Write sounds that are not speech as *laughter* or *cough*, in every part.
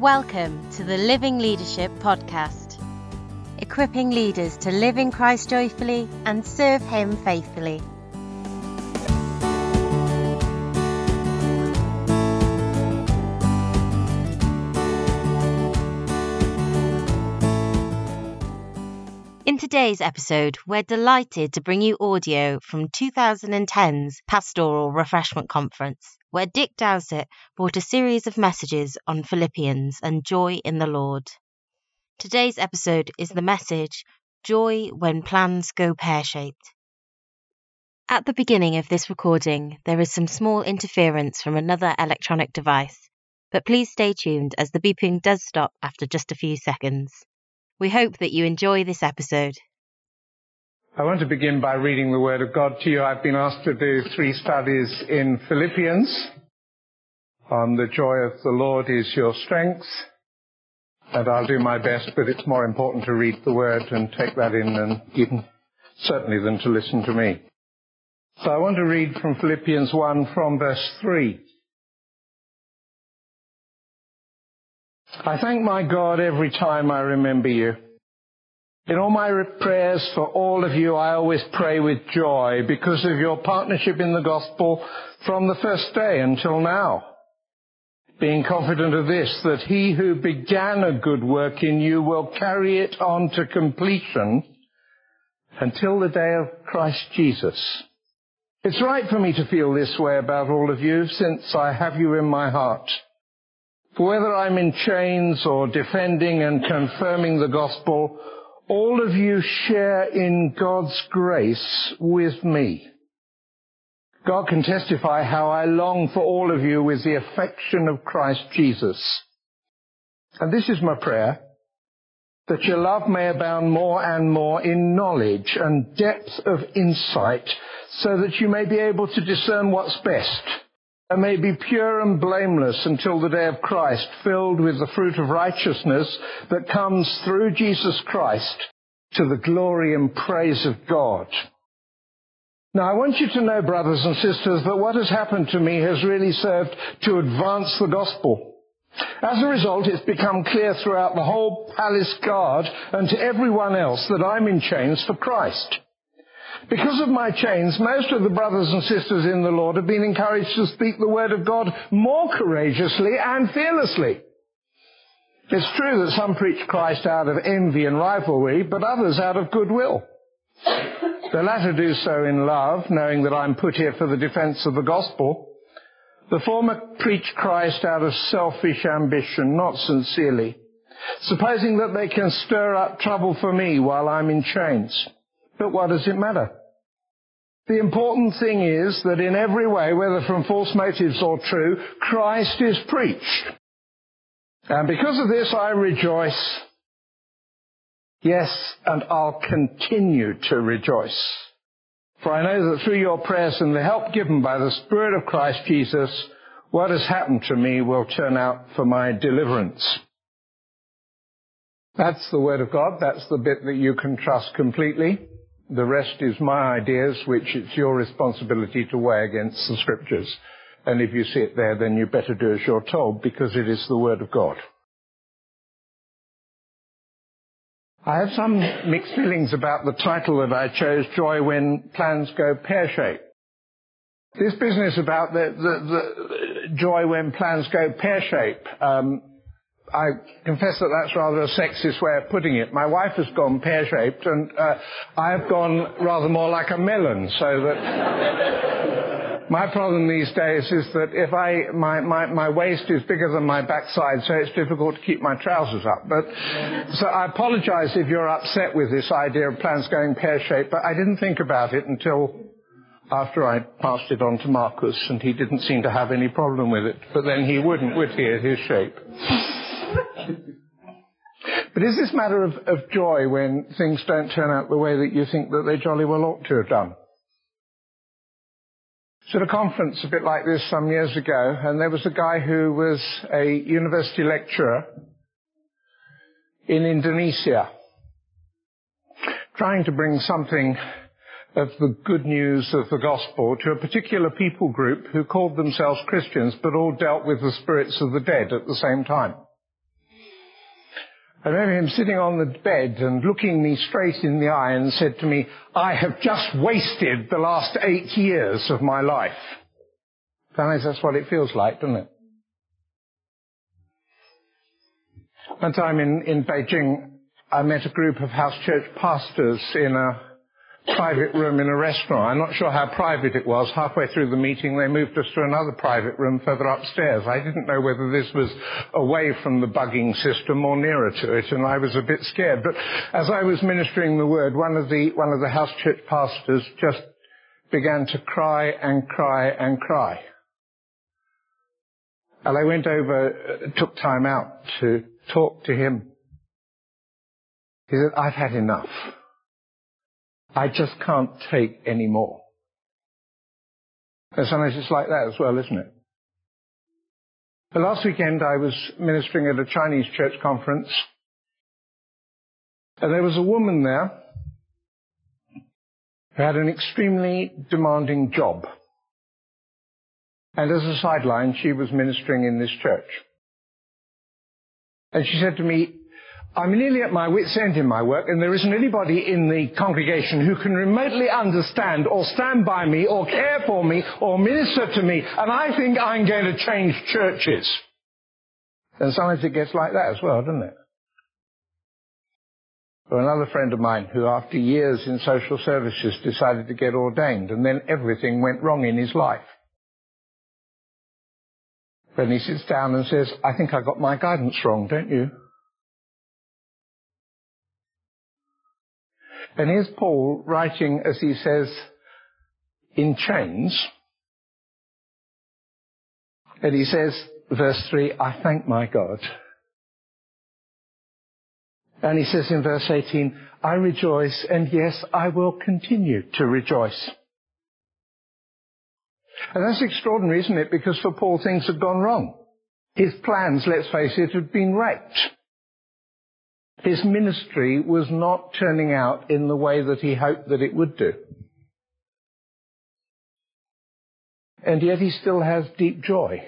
Welcome to the Living Leadership Podcast, equipping leaders to live in Christ joyfully and serve Him faithfully. Today's episode, we're delighted to bring you audio from 2010's Pastoral Refreshment Conference, where Dick Dowsett brought a series of messages on Philippians and joy in the Lord. Today's episode is the message Joy When Plans Go Pear Shaped. At the beginning of this recording, there is some small interference from another electronic device, but please stay tuned as the beeping does stop after just a few seconds. We hope that you enjoy this episode. I want to begin by reading the Word of God to you. I've been asked to do three studies in Philippians on the joy of the Lord is your strength. And I'll do my best, but it's more important to read the Word and take that in and even certainly than to listen to me. So I want to read from Philippians 1 from verse 3. I thank my God every time I remember you. In all my prayers for all of you, I always pray with joy because of your partnership in the gospel from the first day until now. Being confident of this, that he who began a good work in you will carry it on to completion until the day of Christ Jesus. It's right for me to feel this way about all of you since I have you in my heart. Whether I'm in chains or defending and confirming the gospel, all of you share in God's grace with me. God can testify how I long for all of you with the affection of Christ Jesus. And this is my prayer, that your love may abound more and more in knowledge and depth of insight, so that you may be able to discern what's best and may be pure and blameless until the day of Christ, filled with the fruit of righteousness that comes through Jesus Christ to the glory and praise of God. Now I want you to know, brothers and sisters, that what has happened to me has really served to advance the gospel. As a result, it's become clear throughout the whole palace guard and to everyone else that I'm in chains for Christ. Because of my chains, most of the brothers and sisters in the Lord have been encouraged to speak the word of God more courageously and fearlessly. It's true that some preach Christ out of envy and rivalry, but others out of goodwill. The latter do so in love, knowing that I'm put here for the defense of the gospel. The former preach Christ out of selfish ambition, not sincerely, supposing that they can stir up trouble for me while I'm in chains. But what does it matter? The important thing is that in every way, whether from false motives or true, Christ is preached. And because of this I rejoice. Yes, and I'll continue to rejoice. For I know that through your prayers and the help given by the Spirit of Christ Jesus, what has happened to me will turn out for my deliverance. That's the Word of God. That's the bit that you can trust completely. The rest is my ideas, which it's your responsibility to weigh against the scriptures. And if you see it there, then you better do as you're told, because it is the word of God. I have some mixed feelings about the title that I chose, Joy When Plans Go Pear-Shaped. This business about the, the, the joy when plans go pear-shaped, um, I confess that that's rather a sexist way of putting it. My wife has gone pear-shaped and uh, I have gone rather more like a melon, so that *laughs* my problem these days is that if I, my, my, my waist is bigger than my backside, so it's difficult to keep my trousers up. But, so I apologize if you're upset with this idea of plans going pear-shaped, but I didn't think about it until after I passed it on to Marcus, and he didn't seem to have any problem with it. But then he wouldn't, would he, at his shape? *laughs* But is this matter of, of joy when things don't turn out the way that you think that they jolly well ought to have done? Was at a conference a bit like this some years ago, and there was a guy who was a university lecturer in Indonesia, trying to bring something of the good news of the gospel to a particular people group who called themselves Christians but all dealt with the spirits of the dead at the same time. I remember him sitting on the bed and looking me straight in the eye and said to me, I have just wasted the last eight years of my life. Sometimes that's what it feels like, doesn't it? One time in, in Beijing, I met a group of house church pastors in a private room in a restaurant. I'm not sure how private it was. Halfway through the meeting, they moved us to another private room further upstairs. I didn't know whether this was away from the bugging system or nearer to it, and I was a bit scared. But as I was ministering the word, one of the, one of the house church pastors just began to cry and cry and cry. And I went over, uh, took time out to talk to him. He said, I've had enough. I just can't take any more. And sometimes it's like that as well, isn't it? The last weekend I was ministering at a Chinese church conference, and there was a woman there who had an extremely demanding job. And as a sideline, she was ministering in this church. And she said to me, I'm nearly at my wit's end in my work, and there isn't anybody in the congregation who can remotely understand or stand by me or care for me or minister to me, and I think I'm going to change churches. And sometimes it gets like that as well, doesn't it? Or another friend of mine who after years in social services decided to get ordained and then everything went wrong in his life. Then he sits down and says, I think I got my guidance wrong, don't you? And here's Paul writing, as he says, in chains. And he says, verse 3, I thank my God. And he says in verse 18, I rejoice, and yes, I will continue to rejoice. And that's extraordinary, isn't it? Because for Paul, things had gone wrong. His plans, let's face it, had been wrecked. His ministry was not turning out in the way that he hoped that it would do. And yet he still has deep joy.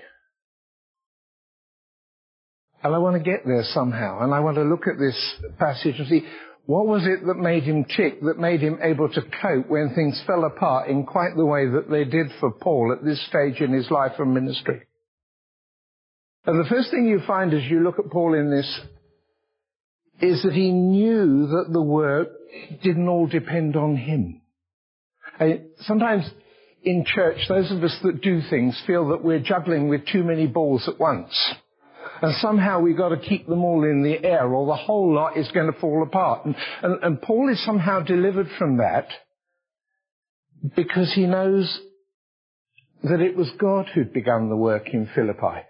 And I want to get there somehow. And I want to look at this passage and see what was it that made him tick, that made him able to cope when things fell apart in quite the way that they did for Paul at this stage in his life and ministry. And the first thing you find as you look at Paul in this is that he knew that the work didn't all depend on him. sometimes in church, those of us that do things feel that we're juggling with too many balls at once. And somehow we've got to keep them all in the air or the whole lot is going to fall apart. And, and, and Paul is somehow delivered from that because he knows that it was God who'd begun the work in Philippi.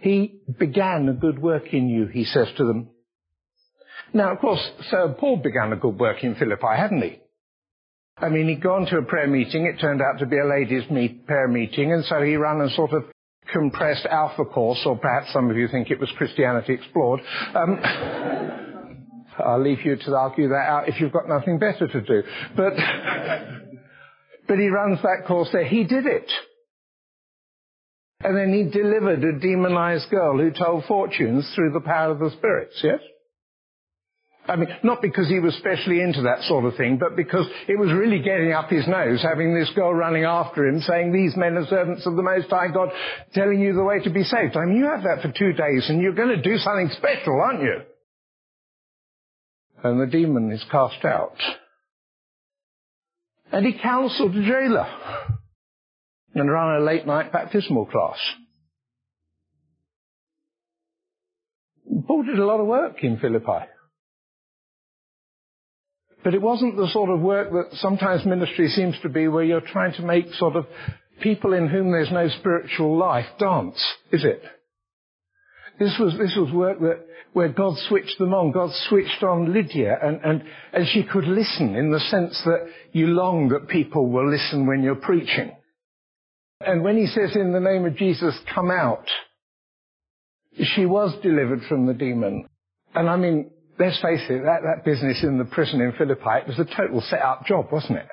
He began a good work in you, he says to them. Now, of course, Sir Paul began a good work in Philippi, hadn't he? I mean, he'd gone to a prayer meeting. It turned out to be a ladies' meet, prayer meeting, and so he ran a sort of compressed alpha course, or perhaps some of you think it was Christianity Explored. Um, *laughs* I'll leave you to argue that out if you've got nothing better to do. But, *laughs* but he runs that course there. He did it. And then he delivered a demonized girl who told fortunes through the power of the spirits, yes? I mean, not because he was specially into that sort of thing, but because it was really getting up his nose having this girl running after him saying, these men are servants of the Most High God, telling you the way to be saved. I mean, you have that for two days and you're going to do something special, aren't you? And the demon is cast out. And he counseled the jailer and ran a late night baptismal class. Paul did a lot of work in Philippi. But it wasn't the sort of work that sometimes ministry seems to be where you're trying to make sort of people in whom there's no spiritual life dance, is it? This was, this was work that, where God switched them on. God switched on Lydia and, and, and she could listen in the sense that you long that people will listen when you're preaching. And when he says in the name of Jesus, come out, she was delivered from the demon. And I mean, let's face it, that, that business in the prison in Philippi, it was a total set up job, wasn't it?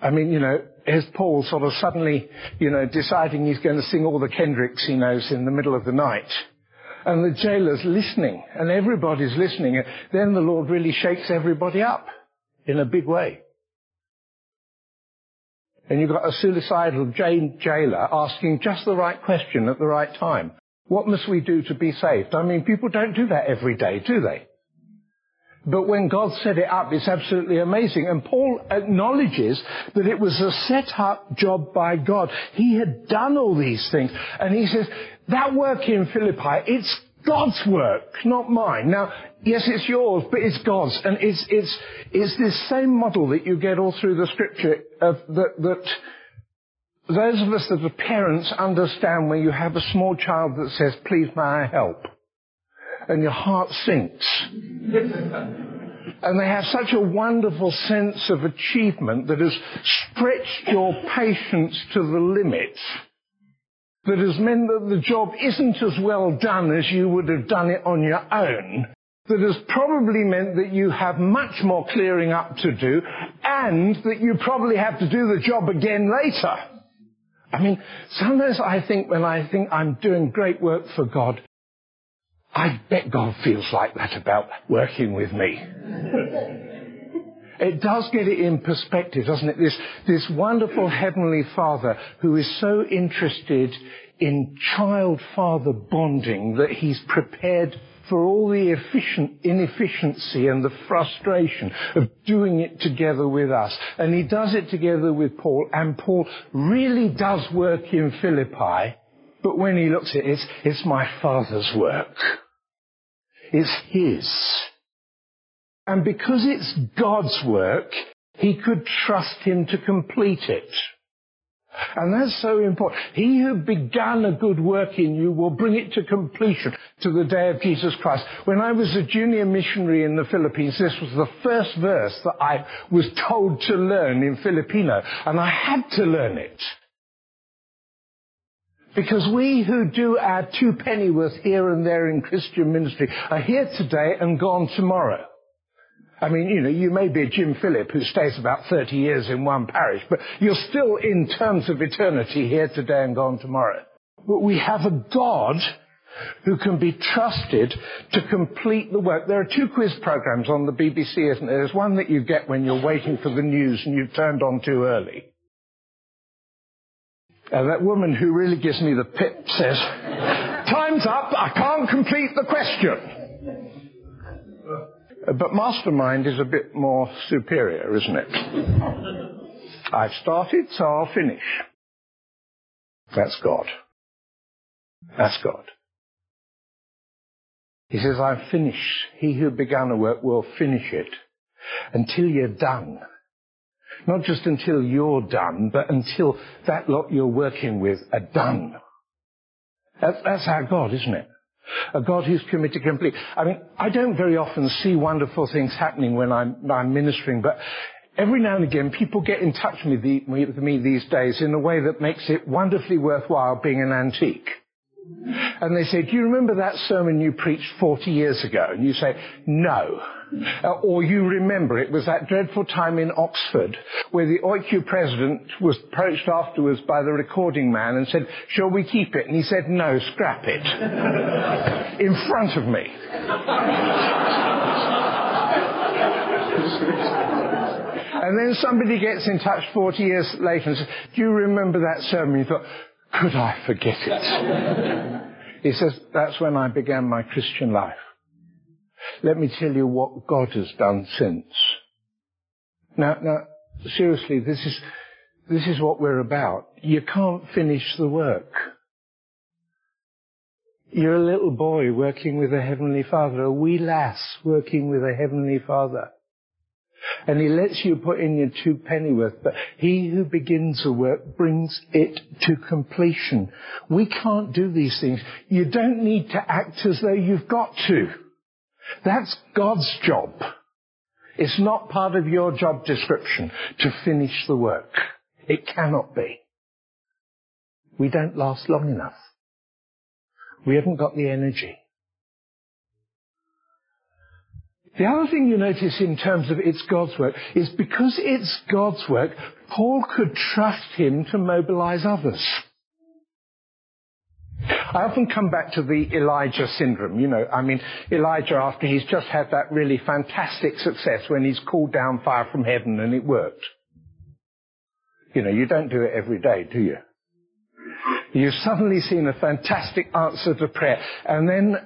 I mean, you know, here's Paul sort of suddenly, you know, deciding he's going to sing all the Kendricks he knows in the middle of the night. and the jailer's listening, and everybody's listening, and then the Lord really shakes everybody up in a big way. And you've got a suicidal jailer asking just the right question at the right time. What must we do to be saved? I mean, people don't do that every day, do they? But when God set it up, it's absolutely amazing. And Paul acknowledges that it was a set up job by God. He had done all these things. And he says, that work in Philippi, it's God's work, not mine. Now, yes, it's yours, but it's God's. And it's, it's, it's this same model that you get all through the scripture of that, that those of us that are parents understand when you have a small child that says, please may I help? And your heart sinks. *laughs* and they have such a wonderful sense of achievement that has stretched your patience to the limit. That has meant that the job isn't as well done as you would have done it on your own. That has probably meant that you have much more clearing up to do and that you probably have to do the job again later. I mean, sometimes I think when I think I'm doing great work for God, I bet God feels like that about working with me. *laughs* it does get it in perspective, doesn't it? This, this wonderful Heavenly Father who is so interested in child-father bonding that He's prepared for all the efficient, inefficiency and the frustration of doing it together with us. And he does it together with Paul, and Paul really does work in Philippi, but when he looks at it, it's, it's my Father's work. It's his. And because it's God's work, he could trust him to complete it. And that's so important. He who began a good work in you will bring it to completion to the day of Jesus Christ. When I was a junior missionary in the Philippines, this was the first verse that I was told to learn in Filipino, and I had to learn it. Because we who do our two pennyworth here and there in Christian ministry are here today and gone tomorrow. I mean, you know, you may be a Jim Philip who stays about 30 years in one parish, but you're still in terms of eternity here today and gone tomorrow. But we have a God who can be trusted to complete the work. There are two quiz programs on the BBC, isn't there? There's one that you get when you're waiting for the news and you've turned on too early. And that woman who really gives me the pip says, time's up, I can't complete the question. But mastermind is a bit more superior, isn't it? I've started, so I'll finish. That's God. That's God. He says, I've finished. He who began a work will finish it until you're done. Not just until you're done, but until that lot you're working with are done. That's, that's our God, isn't it? A God who's committed to complete. I mean, I don't very often see wonderful things happening when I'm, I'm ministering, but every now and again people get in touch with, the, with me these days in a way that makes it wonderfully worthwhile being an antique. And they say, do you remember that sermon you preached 40 years ago? And you say, no. Uh, or you remember it was that dreadful time in Oxford where the OICCU president was approached afterwards by the recording man and said, shall we keep it? And he said, no, scrap it. *laughs* in front of me. and then somebody gets in touch 40 years later and says, do you remember that sermon? You thought, could I forget it? he says, that's when I began my Christian life. Let me tell you what God has done since. Now, now, seriously, this is, this is what we're about. You can't finish the work. You're a little boy working with a Heavenly Father, a wee lass working with a Heavenly Father. And he lets you put in your two pennyworth, but he who begins a work brings it to completion. We can't do these things. You don't need to act as though you've got to. That's God's job. It's not part of your job description to finish the work. It cannot be. We don't last long enough. We haven't got the energy. The other thing you notice in terms of it's God's work is because it's God's work, Paul could trust him to mobilize others. I often come back to the Elijah syndrome. You know, I mean, Elijah after he's just had that really fantastic success when he's called down fire from heaven and it worked. You know, you don't do it every day, do you? You've suddenly seen a fantastic answer to prayer. And then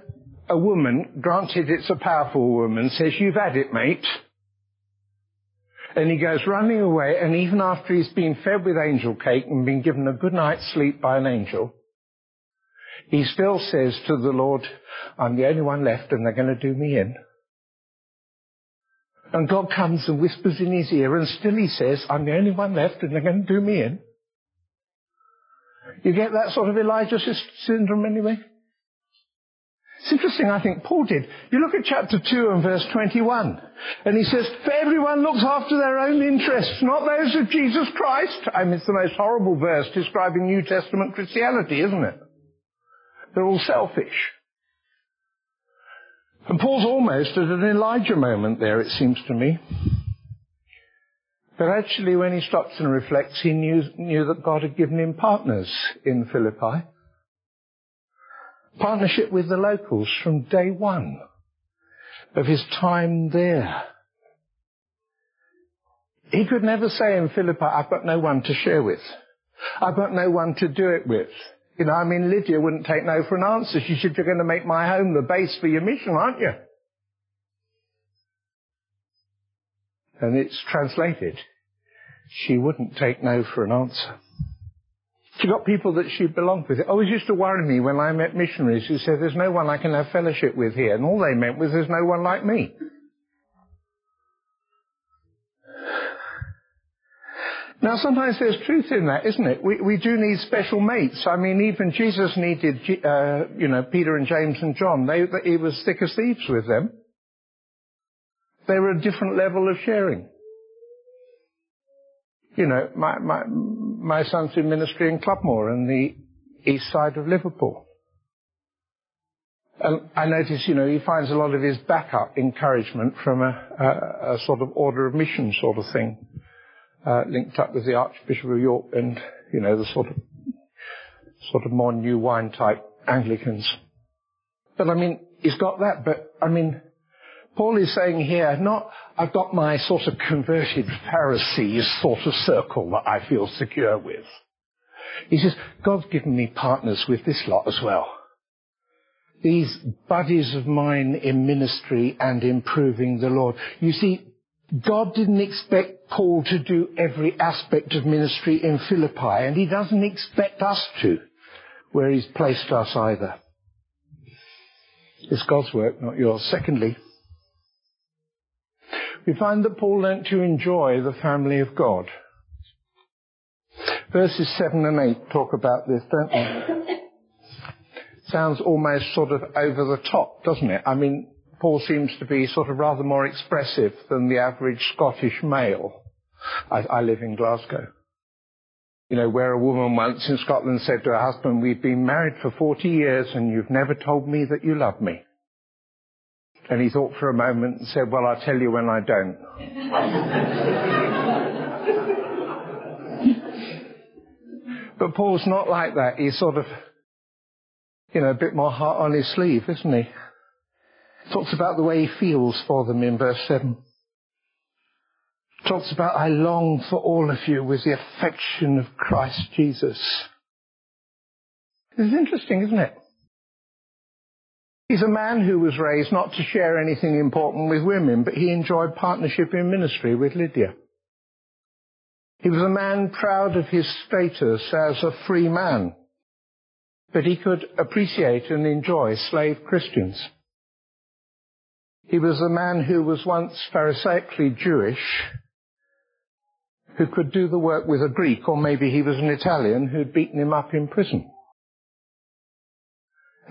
a woman, granted it's a powerful woman, says, you've had it, mate. And he goes running away, and even after he's been fed with angel cake and been given a good night's sleep by an angel, he still says to the Lord, I'm the only one left and they're going to do me in. And God comes and whispers in his ear and still he says, I'm the only one left and they're going to do me in. You get that sort of Elijah syndrome anyway? It's interesting, I think Paul did. You look at chapter 2 and verse 21, and he says, For everyone looks after their own interests, not those of Jesus Christ. I mean, it's the most horrible verse describing New Testament Christianity, isn't it? They're all selfish. And Paul's almost at an Elijah moment there, it seems to me. But actually, when he stops and reflects, he knew, knew that God had given him partners in Philippi. Partnership with the locals from day one of his time there. He could never say in Philippi, I've got no one to share with. I've got no one to do it with. You know, I mean, Lydia wouldn't take no for an answer. She said, you're going to make my home the base for your mission, aren't you? And it's translated. She wouldn't take no for an answer. She got people that she belonged with. It always used to worry me when I met missionaries who said, there's no one I can have fellowship with here. And all they meant was, there's no one like me. Now, sometimes there's truth in that, isn't it? We, we do need special mates. I mean, even Jesus needed, uh, you know, Peter and James and John. They, they, he was thick as thieves with them. They were a different level of sharing. You know, my, my, my son's in ministry in Clubmoor in the east side of Liverpool. And I notice, you know, he finds a lot of his backup encouragement from a, a, a sort of order of mission sort of thing uh, linked up with the Archbishop of York and, you know, the sort of, sort of more new wine type Anglicans. But I mean, he's got that, but I mean, Paul is saying here, not, I've got my sort of converted Pharisees sort of circle that I feel secure with. He says, God's given me partners with this lot as well. These buddies of mine in ministry and improving the Lord. You see, God didn't expect Paul to do every aspect of ministry in Philippi, and he doesn't expect us to, where he's placed us either. It's God's work, not yours. Secondly, we find that Paul learnt to enjoy the family of God. Verses 7 and 8 talk about this, don't they? Sounds almost sort of over the top, doesn't it? I mean, Paul seems to be sort of rather more expressive than the average Scottish male. I, I live in Glasgow. You know, where a woman once in Scotland said to her husband, we've been married for 40 years and you've never told me that you love me. And he thought for a moment and said, well, I'll tell you when I don't. *laughs* but Paul's not like that. He's sort of, you know, a bit more heart on his sleeve, isn't he? Talks about the way he feels for them in verse 7. Talks about, I long for all of you with the affection of Christ Jesus. It's interesting, isn't it? He's a man who was raised not to share anything important with women, but he enjoyed partnership in ministry with Lydia. He was a man proud of his status as a free man, but he could appreciate and enjoy slave Christians. He was a man who was once Pharisaically Jewish, who could do the work with a Greek, or maybe he was an Italian who'd beaten him up in prison.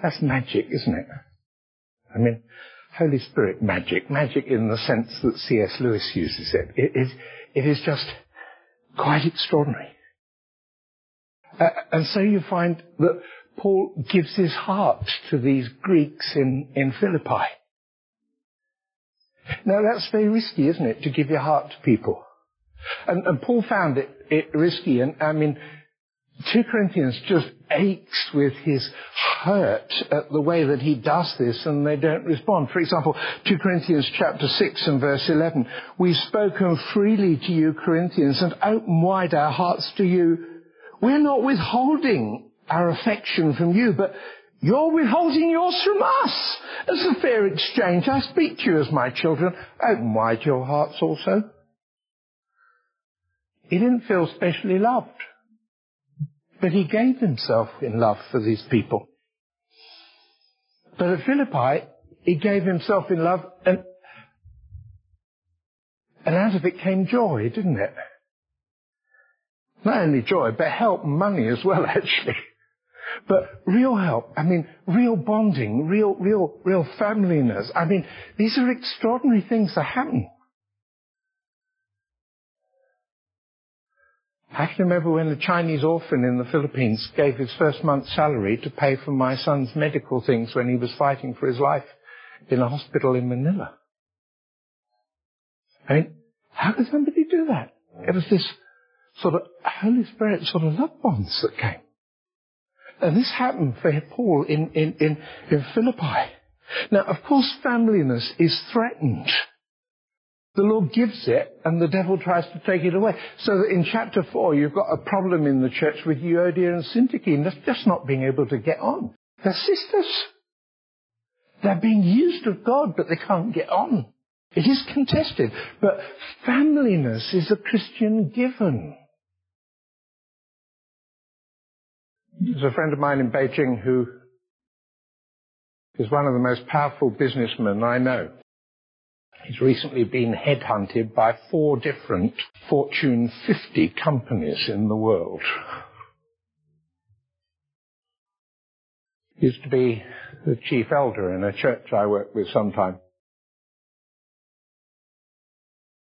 That's magic, isn't it? I mean, Holy Spirit magic, magic in the sense that C.S. Lewis uses it. It is, it is just quite extraordinary. Uh, and so you find that Paul gives his heart to these Greeks in, in Philippi. Now that's very risky, isn't it, to give your heart to people? And, and Paul found it, it risky, and I mean, 2 Corinthians just aches with his hurt at the way that he does this and they don't respond. For example, 2 Corinthians chapter 6 and verse 11. We've spoken freely to you Corinthians and open wide our hearts to you. We're not withholding our affection from you, but you're withholding yours from us. As a fair exchange, I speak to you as my children. Open wide your hearts also. He didn't feel specially loved. But he gave himself in love for these people. But at Philippi, he gave himself in love and, and out of it came joy, didn't it? Not only joy, but help money as well, *laughs* actually. But real help, I mean, real bonding, real, real, real familyness. I mean, these are extraordinary things that happen. I can remember when a Chinese orphan in the Philippines gave his first month's salary to pay for my son's medical things when he was fighting for his life in a hospital in Manila. I mean, how could somebody do that? It was this sort of Holy Spirit sort of love bonds that came. And this happened for Paul in, in, in, in Philippi. Now, of course, familyness is threatened the Lord gives it and the devil tries to take it away. So that in chapter 4 you've got a problem in the church with Euodia and Syntyche and that's just not being able to get on. They're sisters. They're being used of God but they can't get on. It is contested. But familyness is a Christian given. There's a friend of mine in Beijing who is one of the most powerful businessmen I know. He's recently been headhunted by four different Fortune 50 companies in the world. Used to be the chief elder in a church I worked with sometime.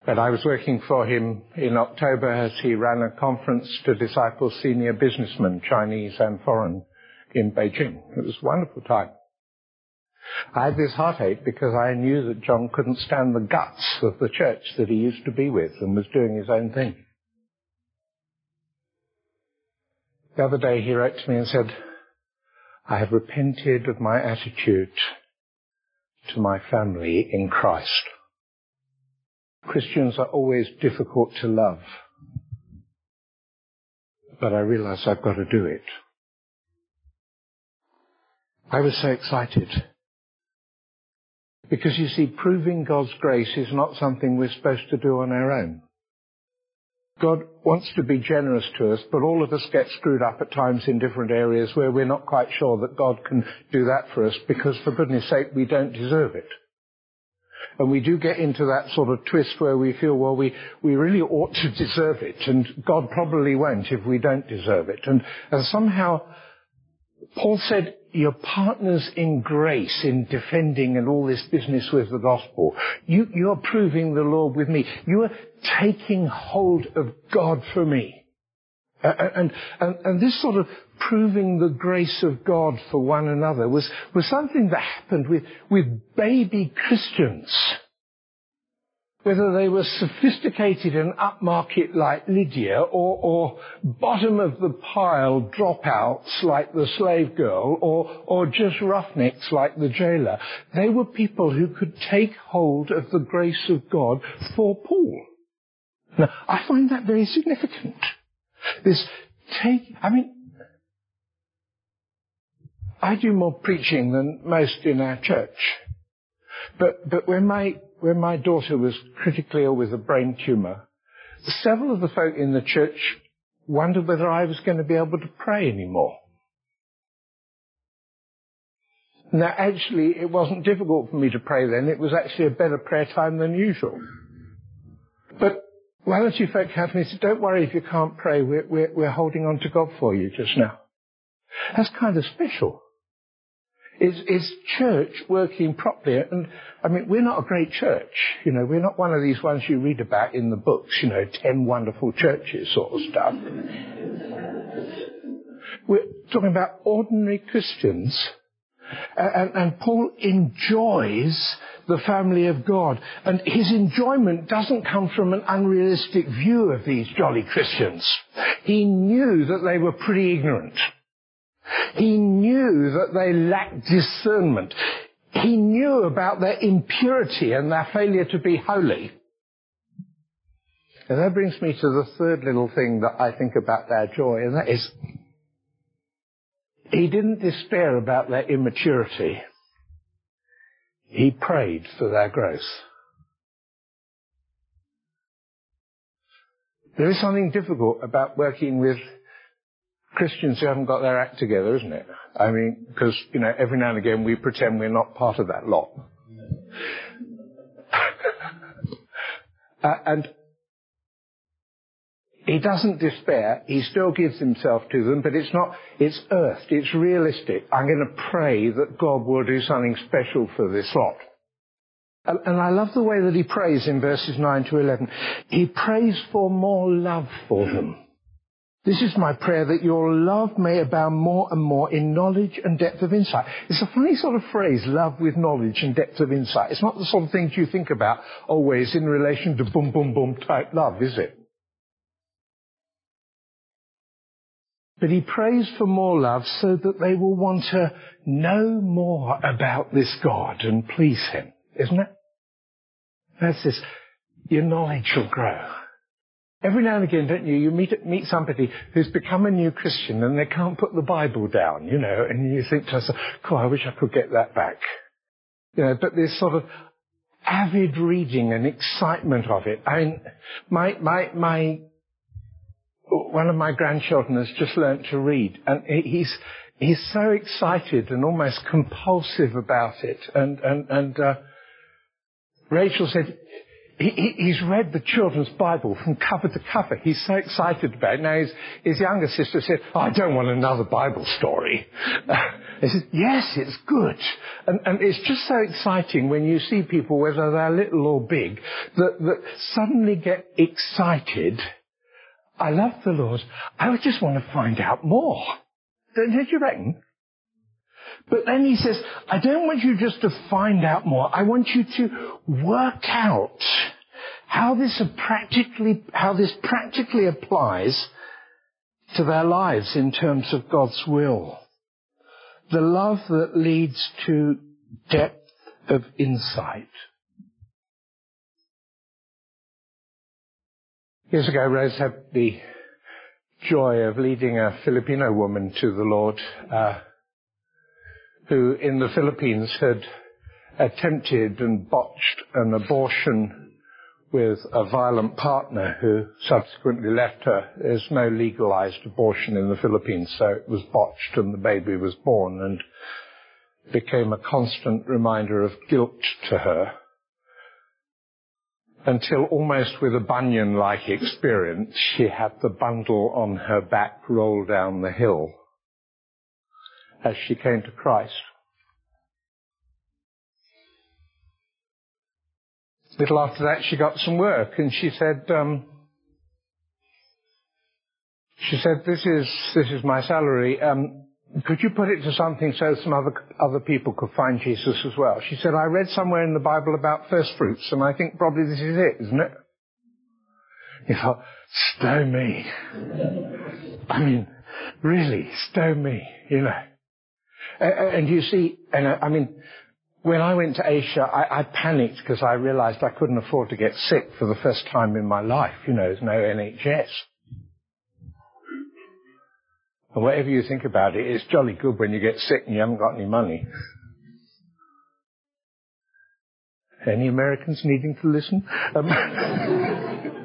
But I was working for him in October as he ran a conference to disciple senior businessmen, Chinese and foreign, in Beijing. It was a wonderful time. I had this heartache because I knew that John couldn't stand the guts of the church that he used to be with and was doing his own thing. The other day he wrote to me and said, I have repented of my attitude to my family in Christ. Christians are always difficult to love, but I realize I've got to do it. I was so excited because you see, proving God's grace is not something we're supposed to do on our own. God wants to be generous to us, but all of us get screwed up at times in different areas where we're not quite sure that God can do that for us because for goodness sake we don't deserve it. And we do get into that sort of twist where we feel, well, we, we really ought to deserve it, and God probably won't if we don't deserve it. And, and somehow, Paul said, you're partners in grace in defending and all this business with the gospel. You, you're proving the Lord with me. You are taking hold of God for me. And, and, and this sort of proving the grace of God for one another was, was something that happened with, with baby Christians whether they were sophisticated and upmarket like Lydia or, or bottom of the pile dropouts like the slave girl or, or just roughnecks like the jailer. They were people who could take hold of the grace of God for Paul. Now, I find that very significant. This take, I mean, I do more preaching than most in our church. But, but when my when my daughter was critically ill with a brain tumour, several of the folk in the church wondered whether I was going to be able to pray anymore. Now, actually, it wasn't difficult for me to pray then. It was actually a better prayer time than usual. But one or two folk to me said, don't worry if you can't pray. We're, we're, we're holding on to God for you just now. That's kind of special. Is, is church working properly? And I mean, we're not a great church. You know, we're not one of these ones you read about in the books, you know, ten wonderful churches sort of stuff. we're talking about ordinary Christians. And, and Paul enjoys the family of God. And his enjoyment doesn't come from an unrealistic view of these jolly Christians. He knew that they were pretty ignorant. He knew that they lacked discernment. He knew about their impurity and their failure to be holy. And that brings me to the third little thing that I think about their joy, and that is he didn't despair about their immaturity. He prayed for their growth. There is something difficult about working with Christians who haven't got their act together, isn't it? I mean, because, you know, every now and again we pretend we're not part of that lot. *laughs* uh, and he doesn't despair. He still gives himself to them, but it's not, it's earthed. It's realistic. I'm going to pray that God will do something special for this lot. And, and I love the way that he prays in verses 9 to 11. He prays for more love for them. This is my prayer that your love may abound more and more in knowledge and depth of insight. It's a funny sort of phrase, love with knowledge and depth of insight. It's not the sort of things you think about always in relation to boom, boom, boom type love, is it? But he prays for more love so that they will want to know more about this God and please him, isn't it? That's this. Your knowledge will grow. Every now and again, don't you, you meet, meet somebody who's become a new Christian and they can't put the Bible down, you know, and you think to yourself, cool, I wish I could get that back. You know, but this sort of avid reading and excitement of it. I mean, my, my, my one of my grandchildren has just learnt to read, and he's he's so excited and almost compulsive about it. And and and uh, Rachel said he, he's read the children's Bible from cover to cover. He's so excited about it. Now his his younger sister said, oh, "I don't want another Bible story." *laughs* he said, "Yes, it's good," and and it's just so exciting when you see people, whether they're little or big, that that suddenly get excited I love the Lord. I just want to find out more. Don't you reckon? But then he says, I don't want you just to find out more. I want you to work out how this practically, how this practically applies to their lives in terms of God's will. The love that leads to depth of insight. Years ago, Rose had the joy of leading a Filipino woman to the Lord, uh, who in the Philippines had attempted and botched an abortion with a violent partner who subsequently left her. There's no legalized abortion in the Philippines, so it was botched and the baby was born and became a constant reminder of guilt to her until almost with a Bunyan-like experience, she had the bundle on her back roll down the hill as she came to Christ. A little after that, she got some work, and she said, um, "She said, this is this is my salary. Um, could you put it to something so some other, other people could find Jesus as well? She said, I read somewhere in the Bible about first fruits, and I think probably this is it, isn't it? He thought, stow me. *laughs* I mean, really, stow me, you know. And you see, and I mean, when I went to Asia, I, I panicked because I realized I couldn't afford to get sick for the first time in my life. You know, there's no NHS. And whatever you think about it, it's jolly good when you get sick and you haven't got any money. Any Americans needing to listen? Um, *laughs*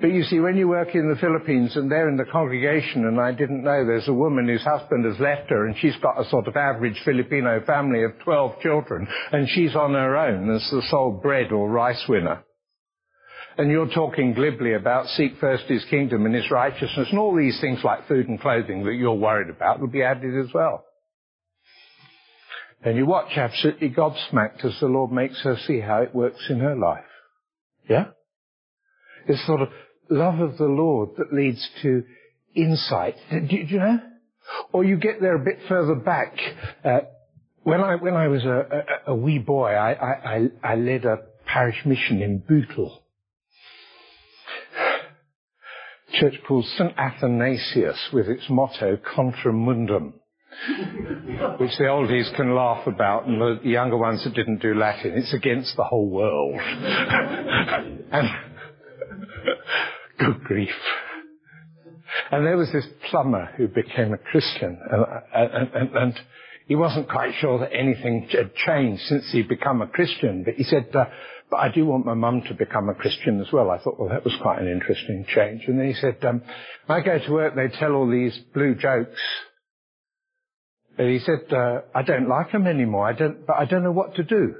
but you see, when you work in the Philippines and they're in the congregation and I didn't know there's a woman whose husband has left her and she's got a sort of average Filipino family of 12 children and she's on her own as the sole bread or rice winner and you're talking glibly about seek first his kingdom and his righteousness and all these things like food and clothing that you're worried about will be added as well. And you watch absolutely gobsmacked as the Lord makes her see how it works in her life. Yeah? It's sort of love of the Lord that leads to insight. Do, you know? Or you get there a bit further back. Uh, when I when I was a, a, a wee boy, I, I, I led a parish mission in Bootle. Church called St. Athanasius with its motto Contra Mundum, which the oldies can laugh about and the younger ones that didn't do Latin. It's against the whole world. *laughs* and good grief. And there was this plumber who became a Christian and, and, and, and he wasn't quite sure that anything had changed since he'd become a Christian, but he said, uh, but I do want my mum to become a Christian as well. I thought, well, that was quite an interesting change. And then he said, um, I go to work, they tell all these blue jokes. And he said, uh, I don't like them anymore. I don't, but I don't know what to do.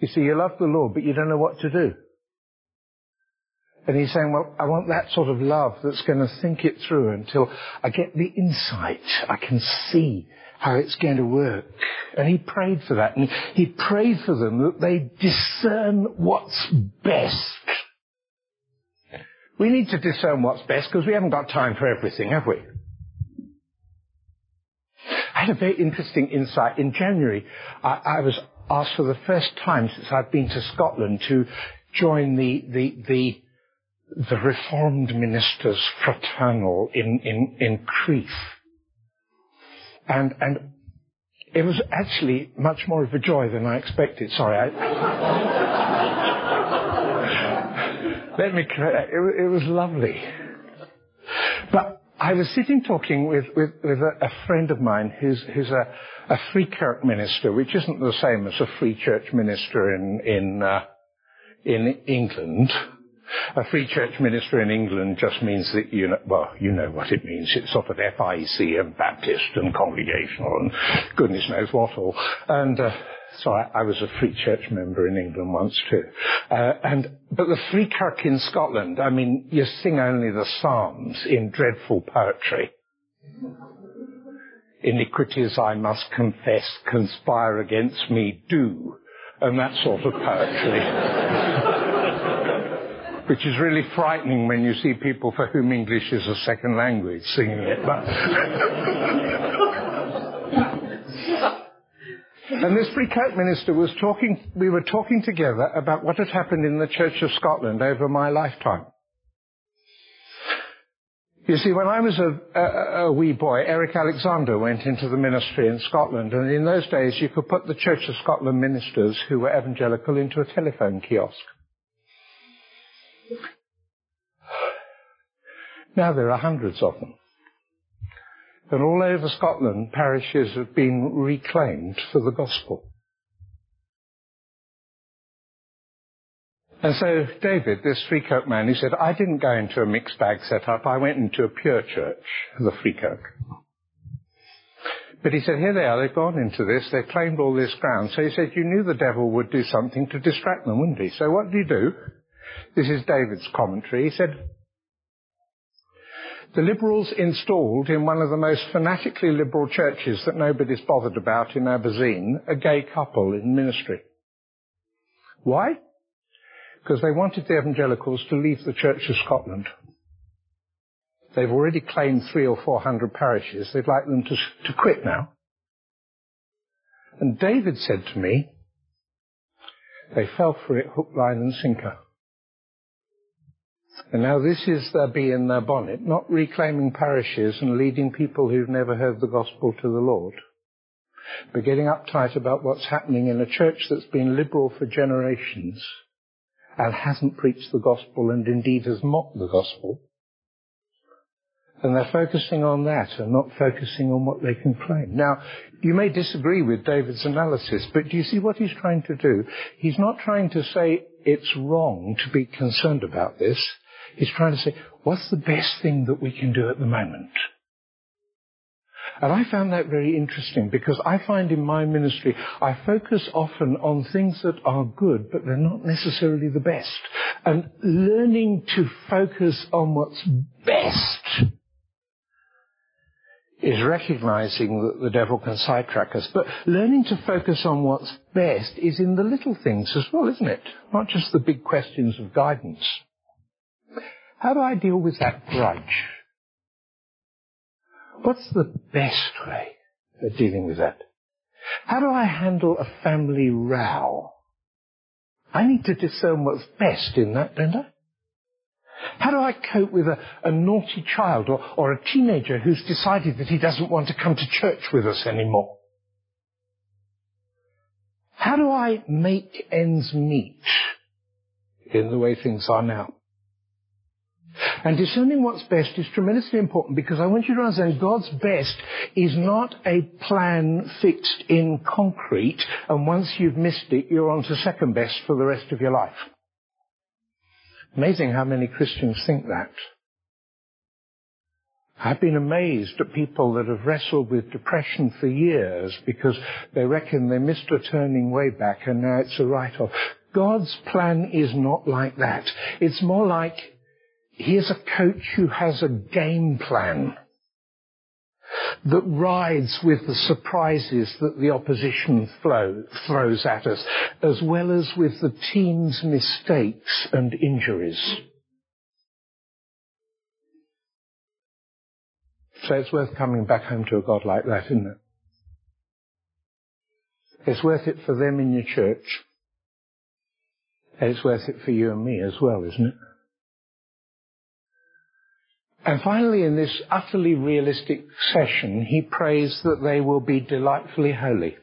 You see, you love the Lord, but you don't know what to do. And he's saying, well, I want that sort of love that's going to think it through until I get the insight. I can see how it's going to work. And he prayed for that. And he prayed for them that they discern what's best. We need to discern what's best because we haven't got time for everything, have we? I had a very interesting insight. In January, I, I was asked for the first time since I've been to Scotland to join the, the, the, the Reformed Ministers Fraternal in, in, in Crieff. And, and it was actually much more of a joy than I expected. Sorry, I, *laughs* let me correct. It, it was lovely. But I was sitting talking with, with, with a, a, friend of mine who's, who's a, a Free Kirk minister, which isn't the same as a Free Church minister in, in, uh, in England. A free church minister in England just means that you know, well, you know what it means. It's sort of FIEC and Baptist and Congregational and goodness knows what all. And, uh, so I, I, was a Free Church member in England once too. Uh, and, but the Free Kirk in Scotland, I mean, you sing only the Psalms in dreadful poetry. Iniquities I must confess conspire against me do. And that sort of poetry. *laughs* which is really frightening when you see people for whom English is a second language singing it. But *laughs* and this Free Kirk minister was talking, we were talking together about what had happened in the Church of Scotland over my lifetime. You see, when I was a, a, a, wee boy, Eric Alexander went into the ministry in Scotland, and in those days you could put the Church of Scotland ministers who were evangelical into a telephone kiosk. Now there are hundreds of them. And all over Scotland, parishes have been reclaimed for the gospel. And so David, this Free Kirk man, he said, I didn't go into a mixed bag setup. I went into a pure church, the Free Kirk. But he said, here they are, they've gone into this, they've claimed all this ground. So he said, you knew the devil would do something to distract them, wouldn't he? So what do you do? This is David's commentary. He said, the Liberals installed in one of the most fanatically liberal churches that nobody's bothered about in Aberdeen a gay couple in ministry. Why? Because they wanted the evangelicals to leave the Church of Scotland. They've already claimed three or four hundred parishes. They'd like them to, to quit now. And David said to me, they fell for it hook, line and sinker. And now this is uh, their bee in their bonnet, not reclaiming parishes and leading people who've never heard the gospel to the Lord, but getting uptight about what's happening in a church that's been liberal for generations and hasn't preached the gospel and indeed has mocked the gospel. And they're focusing on that and not focusing on what they can claim. Now, you may disagree with David's analysis, but do you see what he's trying to do? He's not trying to say it's wrong to be concerned about this. He's trying to say, what's the best thing that we can do at the moment? And I found that very interesting because I find in my ministry, I focus often on things that are good, but they're not necessarily the best. And learning to focus on what's best is recognizing that the devil can sidetrack us. But learning to focus on what's best is in the little things as well, isn't it? Not just the big questions of guidance. How do I deal with that grudge? What's the best way of dealing with that? How do I handle a family row? I need to discern what's best in that, don't I? How do I cope with a, a naughty child or, or a teenager who's decided that he doesn't want to come to church with us anymore? How do I make ends meet in the way things are now? And discerning what's best is tremendously important because I want you to understand God's best is not a plan fixed in concrete and once you've missed it, you're on to second best for the rest of your life. Amazing how many Christians think that. I've been amazed at people that have wrestled with depression for years because they reckon they missed a turning way back and now it's a write-off. God's plan is not like that. It's more like here's a coach who has a game plan that rides with the surprises that the opposition flow, throws at us, as well as with the team's mistakes and injuries. So it's worth coming back home to a God like that, isn't it? It's worth it for them in your church. And it's worth it for you and me as well, isn't it? And finally, in this utterly realistic session, he prays that they will be delightfully holy.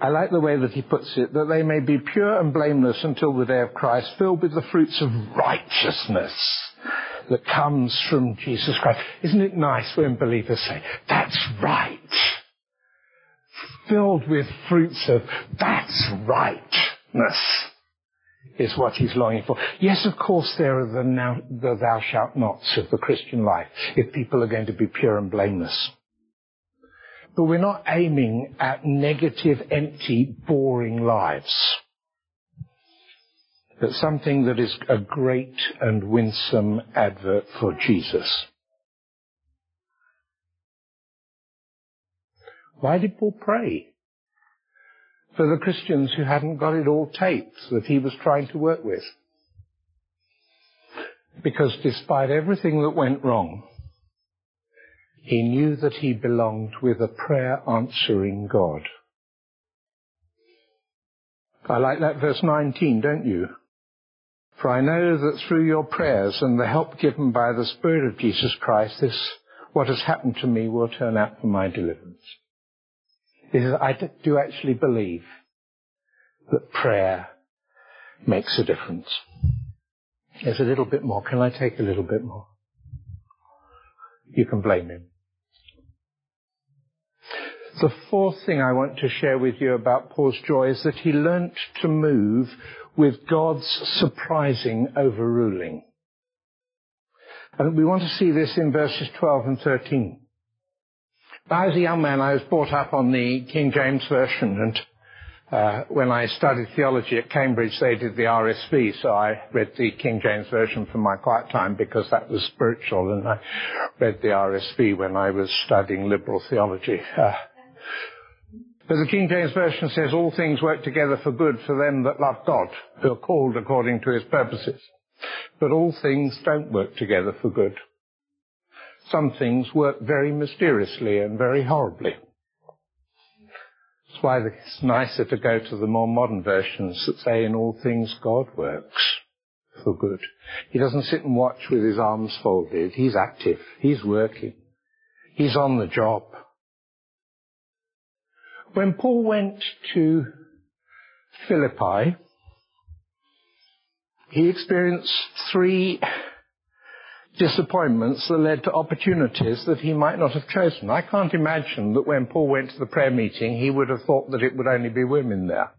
I like the way that he puts it, that they may be pure and blameless until the day of Christ, filled with the fruits of righteousness that comes from Jesus Christ. Isn't it nice when believers say, that's right? Filled with fruits of, that's rightness is what he's longing for. Yes, of course, there are the, now, the thou shalt nots of the Christian life, if people are going to be pure and blameless. But we're not aiming at negative, empty, boring lives. But something that is a great and winsome advert for Jesus. Why did Paul pray? For the Christians who hadn't got it all taped that he was trying to work with. Because despite everything that went wrong, he knew that he belonged with a prayer answering God. I like that verse 19, don't you? For I know that through your prayers and the help given by the Spirit of Jesus Christ, this, what has happened to me will turn out for my deliverance is I do actually believe that prayer makes a difference. There's a little bit more. Can I take a little bit more? You can blame him. The fourth thing I want to share with you about Paul's joy is that he learnt to move with God's surprising overruling. And we want to see this in verses 12 and 13. I was a young man, I was brought up on the King James Version, and uh, when I studied theology at Cambridge, they did the RSV, so I read the King James Version for my quiet time because that was spiritual, and I read the RSV when I was studying liberal theology. Uh, but the King James Version says, all things work together for good for them that love God, who are called according to his purposes. But all things don't work together for good some things work very mysteriously and very horribly. That's why it's nicer to go to the more modern versions that say in all things God works for good. He doesn't sit and watch with his arms folded. He's active. He's working. He's on the job. When Paul went to Philippi, he experienced three disappointments that led to opportunities that he might not have chosen. I can't imagine that when Paul went to the prayer meeting, he would have thought that it would only be women there.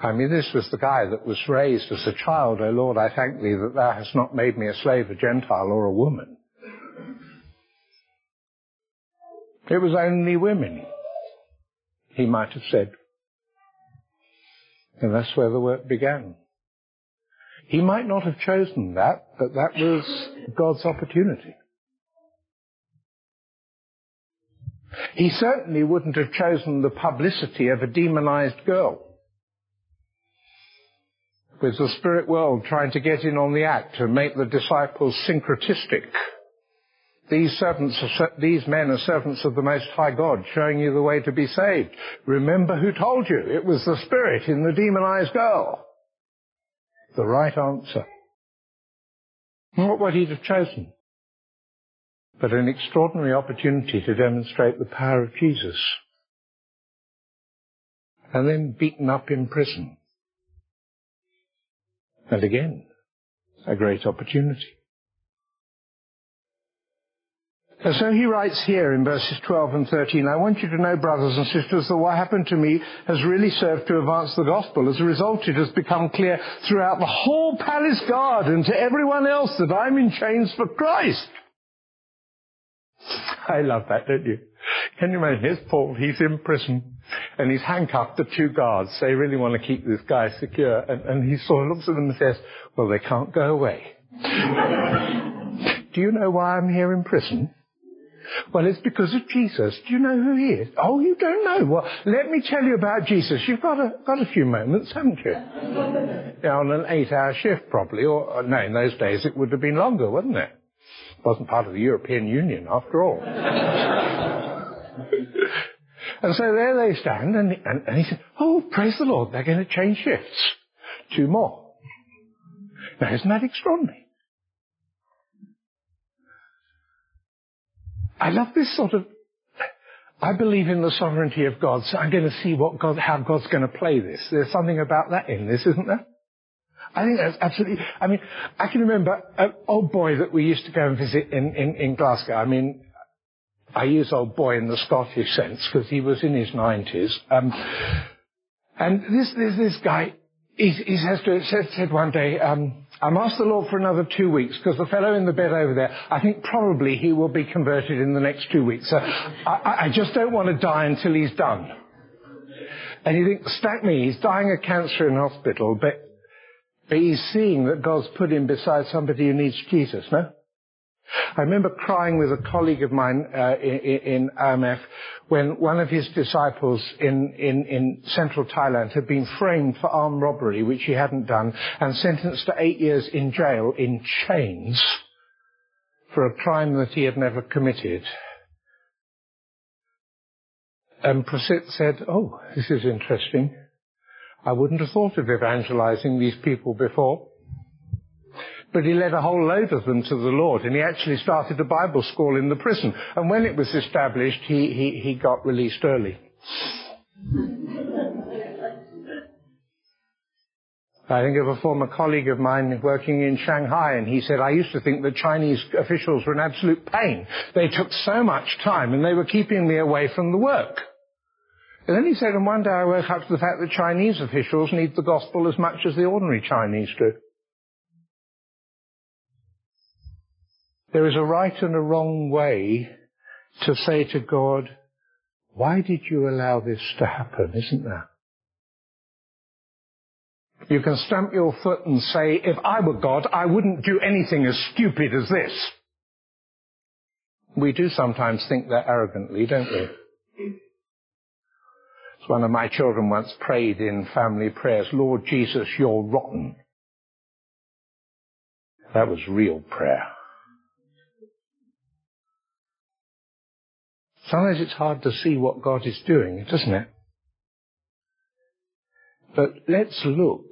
I mean, this was the guy that was raised as a child. Oh Lord, I thank thee that thou hast not made me a slave, a Gentile, or a woman. It was only women, he might have said. And that's where the work began. He might not have chosen that, but that was God's opportunity. He certainly wouldn't have chosen the publicity of a demonized girl with the spirit world trying to get in on the act and make the disciples syncretistic These servants are, these men are servants of the Most High God, showing you the way to be saved. Remember who told you. It was the spirit in the demonized girl. The right answer. Not what he'd have chosen, but an extraordinary opportunity to demonstrate the power of Jesus. And then beaten up in prison. And again, a great opportunity. And so he writes here in verses 12 and 13, I want you to know, brothers and sisters, that what happened to me has really served to advance the gospel. As a result, it has become clear throughout the whole palace guard and to everyone else that I'm in chains for Christ. *laughs* I love that, don't you? Can you imagine? Here's Paul, he's in prison, and he's handcuffed to two guards. They really want to keep this guy secure. And, and he sort of looks at them and says, well, they can't go away. *laughs* Do you know why I'm here in prison? Well, it's because of Jesus. Do you know who he is? Oh, you don't know. Well, let me tell you about Jesus. You've got a, got a few moments, haven't you? *laughs* yeah, on an eight hour shift probably, or, uh, no, in those days it would have been longer, wouldn't it? It wasn't part of the European Union after all. *laughs* and so there they stand, and, and, and he said, oh, praise the Lord, they're going to change shifts. Two more. Now, isn't that extraordinary? I love this sort of, I believe in the sovereignty of God, so I'm going to see what God, how God's going to play this. There's something about that in this, isn't there? I think that's absolutely, I mean, I can remember an old boy that we used to go and visit in, in, in Glasgow. I mean, I use old boy in the Scottish sense because he was in his 90s. Um, and this, this, this guy, he, he says to, said, said one day, um, I'm asked the Lord for another two weeks because the fellow in the bed over there, I think probably he will be converted in the next two weeks. So I, I just don't want to die until he's done. And you think, stack me, he's dying of cancer in hospital, but, but he's seeing that God's put him beside somebody who needs Jesus, no? I remember crying with a colleague of mine uh, in, in OMF when one of his disciples in, in, in central Thailand had been framed for armed robbery, which he hadn't done, and sentenced to eight years in jail in chains for a crime that he had never committed. And Prasit said, oh, this is interesting. I wouldn't have thought of evangelizing these people before. But he led a whole load of them to the Lord, and he actually started a Bible school in the prison. And when it was established, he, he, he got released early. *laughs* I think of a former colleague of mine working in Shanghai, and he said, I used to think that Chinese officials were an absolute pain. They took so much time, and they were keeping me away from the work. And then he said, and one day I woke up to the fact that Chinese officials need the gospel as much as the ordinary Chinese do. There is a right and a wrong way to say to God, why did you allow this to happen, isn't there? You can stamp your foot and say, if I were God, I wouldn't do anything as stupid as this. We do sometimes think that arrogantly, don't we? One of my children once prayed in family prayers, Lord Jesus, you're rotten. That was real prayer. Sometimes it's hard to see what God is doing, doesn't it? But let's look.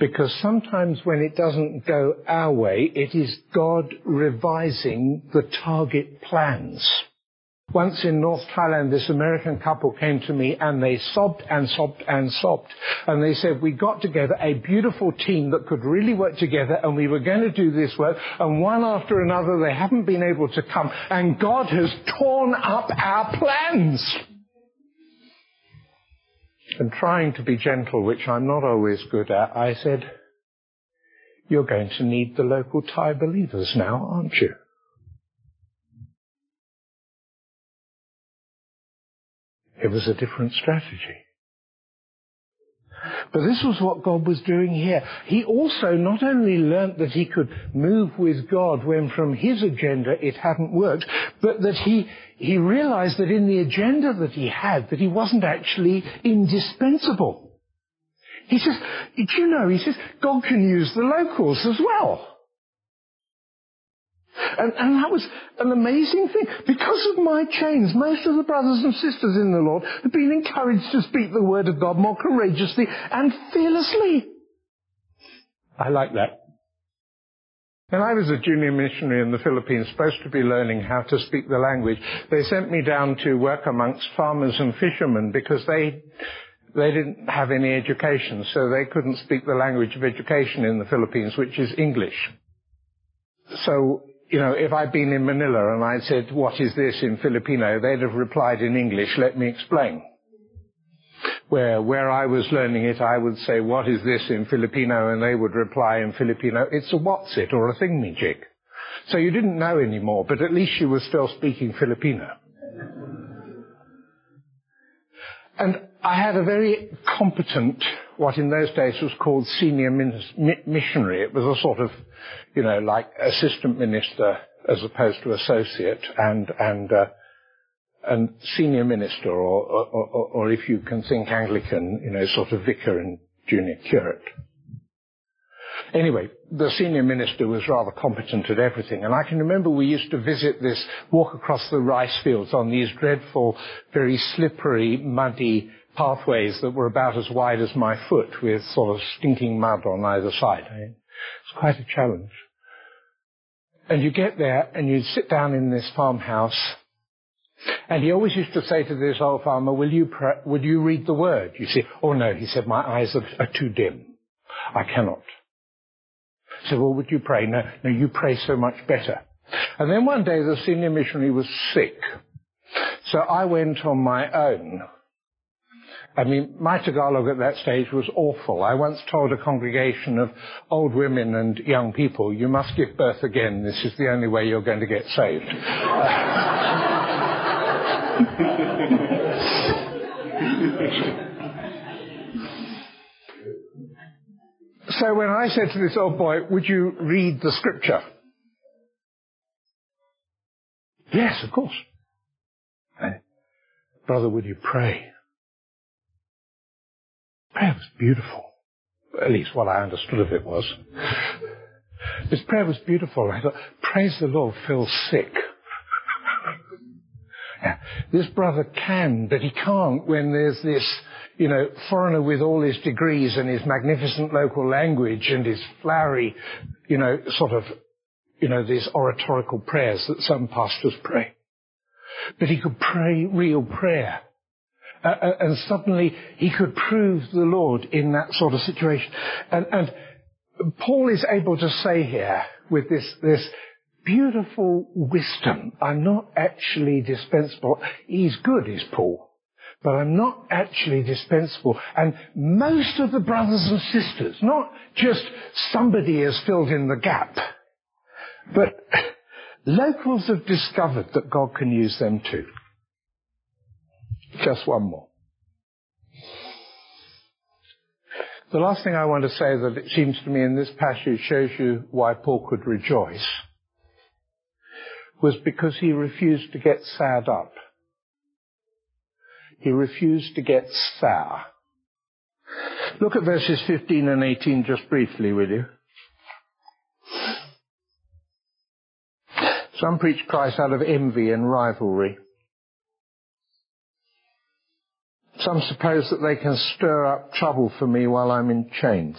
Because sometimes when it doesn't go our way, it is God revising the target plans. Once in North Thailand, this American couple came to me and they sobbed and sobbed and sobbed. And they said, we got together a beautiful team that could really work together and we were going to do this work. And one after another, they haven't been able to come. And God has torn up our plans. And trying to be gentle, which I'm not always good at, I said, you're going to need the local Thai believers now, aren't you? It was a different strategy. But this was what God was doing here. He also not only learnt that he could move with God when from his agenda it hadn't worked, but that he, he realized that in the agenda that he had, that he wasn't actually indispensable. He says, do you know, he says, God can use the locals as well. And, and that was an amazing thing. Because of my chains, most of the brothers and sisters in the Lord have been encouraged to speak the word of God more courageously and fearlessly. I like that. When I was a junior missionary in the Philippines, supposed to be learning how to speak the language, they sent me down to work amongst farmers and fishermen because they they didn't have any education, so they couldn't speak the language of education in the Philippines, which is English. So, you know, if I'd been in Manila and I'd said, what is this in Filipino, they'd have replied in English, let me explain. Where, where I was learning it, I would say, what is this in Filipino? And they would reply in Filipino, it's a what's it or a thingamajig. So you didn't know anymore, but at least you were still speaking Filipino. And I had a very competent, what in those days was called senior missionary. It was a sort of, you know, like assistant minister as opposed to associate and, and, uh, and senior minister or, or, or, or if you can think Anglican, you know, sort of vicar and junior curate. Anyway, the senior minister was rather competent at everything. And I can remember we used to visit this, walk across the rice fields on these dreadful, very slippery, muddy pathways that were about as wide as my foot with sort of stinking mud on either side. It's quite a challenge. And you get there and you sit down in this farmhouse and he always used to say to this old farmer, will you, pray, will you read the word? You see, oh no, he said, my eyes are, are too dim. I cannot. Said, well, would you pray? No, no, you pray so much better. And then one day the senior missionary was sick. So I went on my own. I mean, my Tagalog at that stage was awful. I once told a congregation of old women and young people, you must give birth again. This is the only way you're going to get saved. So when I said to this old boy, would you read the scripture? Yes, of course. Brother, would you pray? Prayer was beautiful. At least what I understood of it was. This prayer was beautiful. I thought, praise the Lord, Phil's sick. Yeah, this brother can, but he can't when there's this you know, foreigner with all his degrees and his magnificent local language and his flowery, you know, sort of, you know, these oratorical prayers that some pastors pray. But he could pray real prayer. Uh, uh, and suddenly he could prove the Lord in that sort of situation. And, and Paul is able to say here with this, this beautiful wisdom, I'm not actually dispensable. He's good, is Paul but I'm not actually dispensable. And most of the brothers and sisters, not just somebody has filled in the gap, but *laughs* locals have discovered that God can use them too. Just one more. The last thing I want to say that it seems to me in this passage shows you why Paul could rejoice was because he refused to get sad up. He refused to get sour. Look at verses 15 and 18 just briefly, will you? Some preach Christ out of envy and rivalry. Some suppose that they can stir up trouble for me while I'm in chains.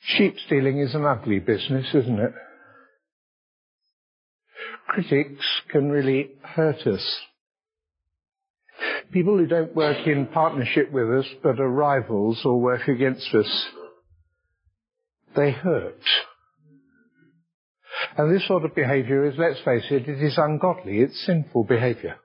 Sheep stealing is an ugly business, isn't it? critics can really hurt us. People who don't work in partnership with us but are rivals or work against us, they hurt. And this sort of behavior is, let's face it, it is ungodly, it's sinful behavior.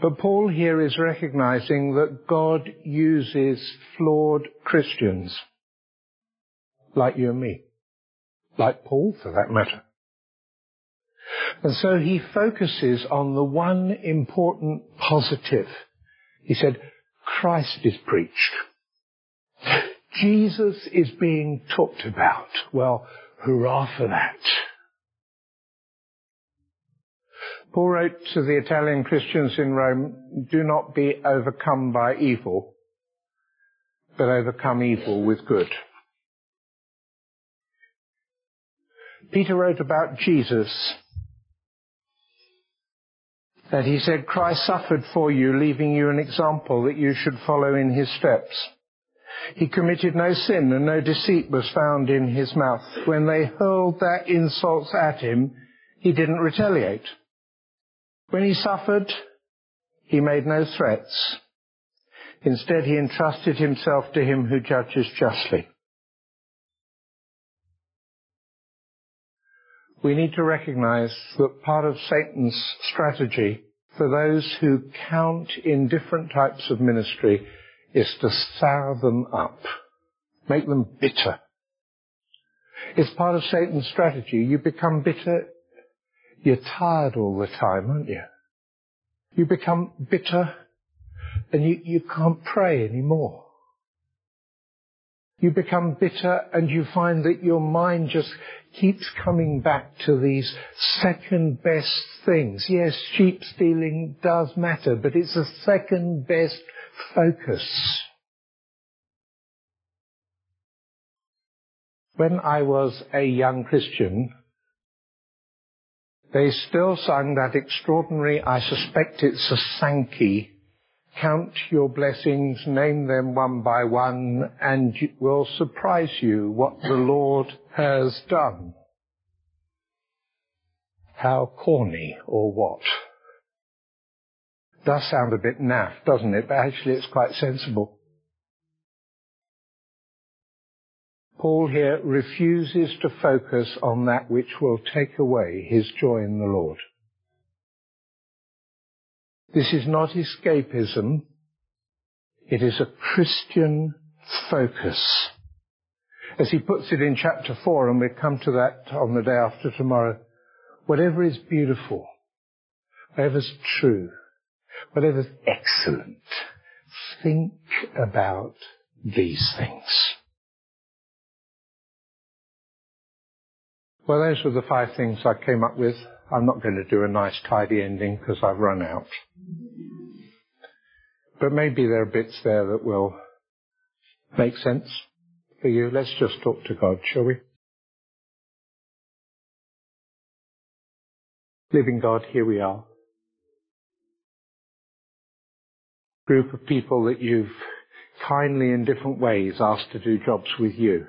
But Paul here is recognizing that God uses flawed Christians like you and me like Paul for that matter. And so he focuses on the one important positive. He said, Christ is preached. Jesus is being talked about. Well, hurrah for that. Paul wrote to the Italian Christians in Rome, do not be overcome by evil, but overcome evil with good. Peter wrote about Jesus that he said, Christ suffered for you, leaving you an example that you should follow in his steps. He committed no sin and no deceit was found in his mouth. When they hurled their insults at him, he didn't retaliate. When he suffered, he made no threats. Instead, he entrusted himself to him who judges justly. We need to recognize that part of Satan's strategy for those who count in different types of ministry is to sour them up, make them bitter. It's part of Satan's strategy. You become bitter, you're tired all the time, aren't you? You become bitter and you, you can't pray anymore. You become bitter and you find that your mind just keeps coming back to these second best things. Yes, sheep stealing does matter, but it's a second best focus. When I was a young Christian, they still sang that extraordinary, I suspect it's a Sankey, count your blessings, name them one by one, and it will surprise you what the Lord has done. How corny or what? Does sound a bit naff, doesn't it? But actually it's quite sensible. Paul here refuses to focus on that which will take away his joy in the Lord. This is not escapism. It is a Christian focus. As he puts it in chapter 4, and we'll come to that on the day after tomorrow, whatever is beautiful, whatever's true, whatever's excellent, think about these things. Well, those were the five things I came up with. I'm not going to do a nice tidy ending because I've run out. But maybe there are bits there that will make sense for you. Let's just talk to God, shall we? Living God, here we are. Group of people that you've kindly in different ways asked to do jobs with you.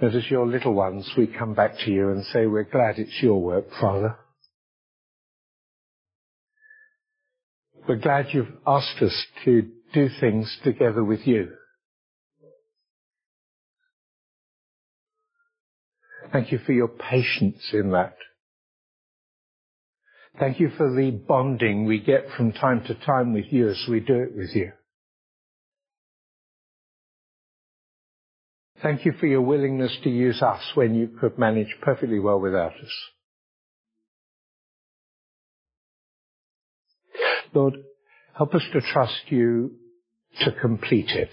That as your little ones, we come back to you and say, we're glad it's your work, Father. We're glad you've asked us to do things together with you. Thank you for your patience in that. Thank you for the bonding we get from time to time with you as we do it with you. Thank you for your willingness to use us when you could manage perfectly well without us. Lord, help us to trust you to complete it.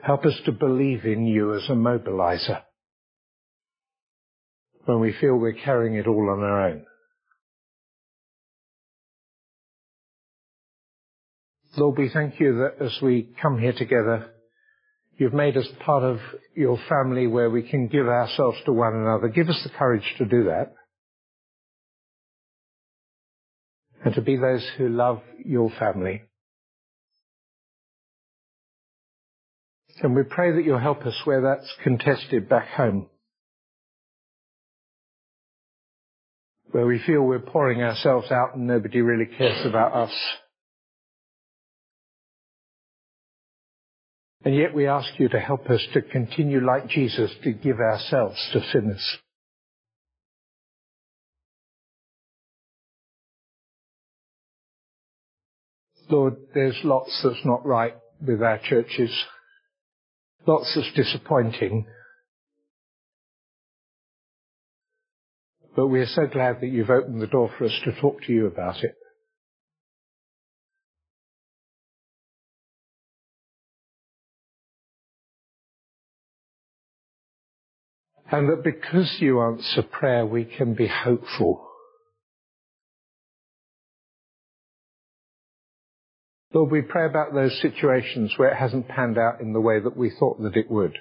Help us to believe in you as a mobilizer when we feel we're carrying it all on our own. Lord, we thank you that as we come here together, you've made us part of your family where we can give ourselves to one another. Give us the courage to do that. And to be those who love your family. And we pray that you'll help us where that's contested back home. Where we feel we're pouring ourselves out and nobody really cares about us. And yet we ask you to help us to continue like Jesus to give ourselves to sinners. Lord, there's lots that's not right with our churches. Lots that's disappointing. but we are so glad that you've opened the door for us to talk to you about it. And that because you answer prayer, we can be hopeful. Lord, we pray about those situations where it hasn't panned out in the way that we thought that it would.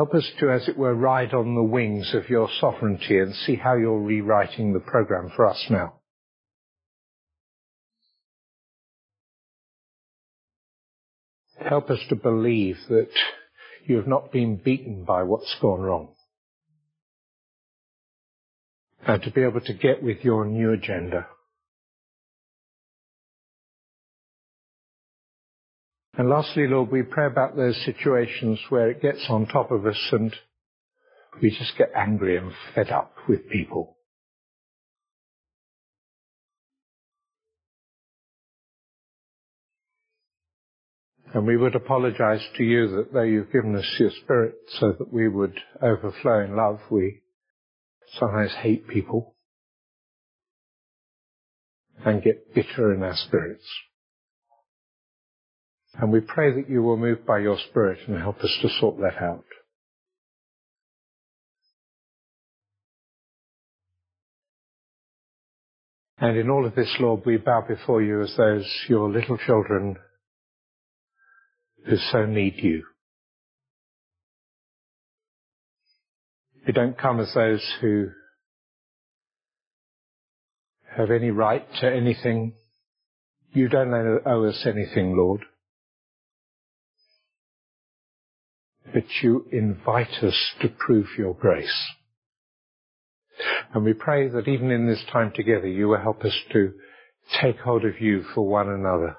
Help us to, as it were, ride on the wings of your sovereignty and see how you're rewriting the program for us now. Help us to believe that you have not been beaten by what's gone wrong. And to be able to get with your new agenda. And lastly, Lord, we pray about those situations where it gets on top of us and we just get angry and fed up with people. And we would apologize to you that though you've given us your spirit so that we would overflow in love, we sometimes hate people and get bitter in our spirits. And we pray that you will move by your Spirit and help us to sort that out. And in all of this, Lord, we bow before you as those your little children who so need you. We don't come as those who have any right to anything. You don't owe us anything, Lord. But you invite us to prove your grace. And we pray that even in this time together, you will help us to take hold of you for one another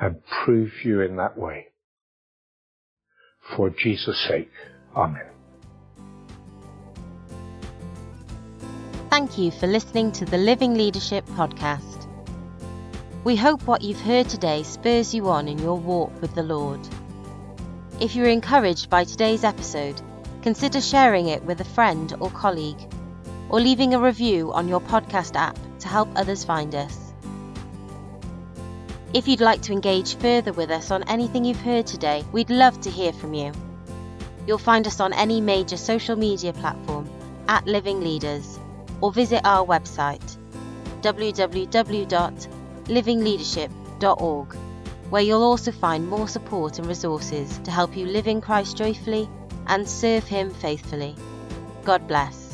and prove you in that way. For Jesus' sake. Amen. Thank you for listening to the Living Leadership Podcast. We hope what you've heard today spurs you on in your walk with the Lord. If you're encouraged by today's episode, consider sharing it with a friend or colleague, or leaving a review on your podcast app to help others find us. If you'd like to engage further with us on anything you've heard today, we'd love to hear from you. You'll find us on any major social media platform at Living Leaders or visit our website www.livingleadership.org where you'll also find more support and resources to help you live in Christ joyfully and serve Him faithfully. God bless.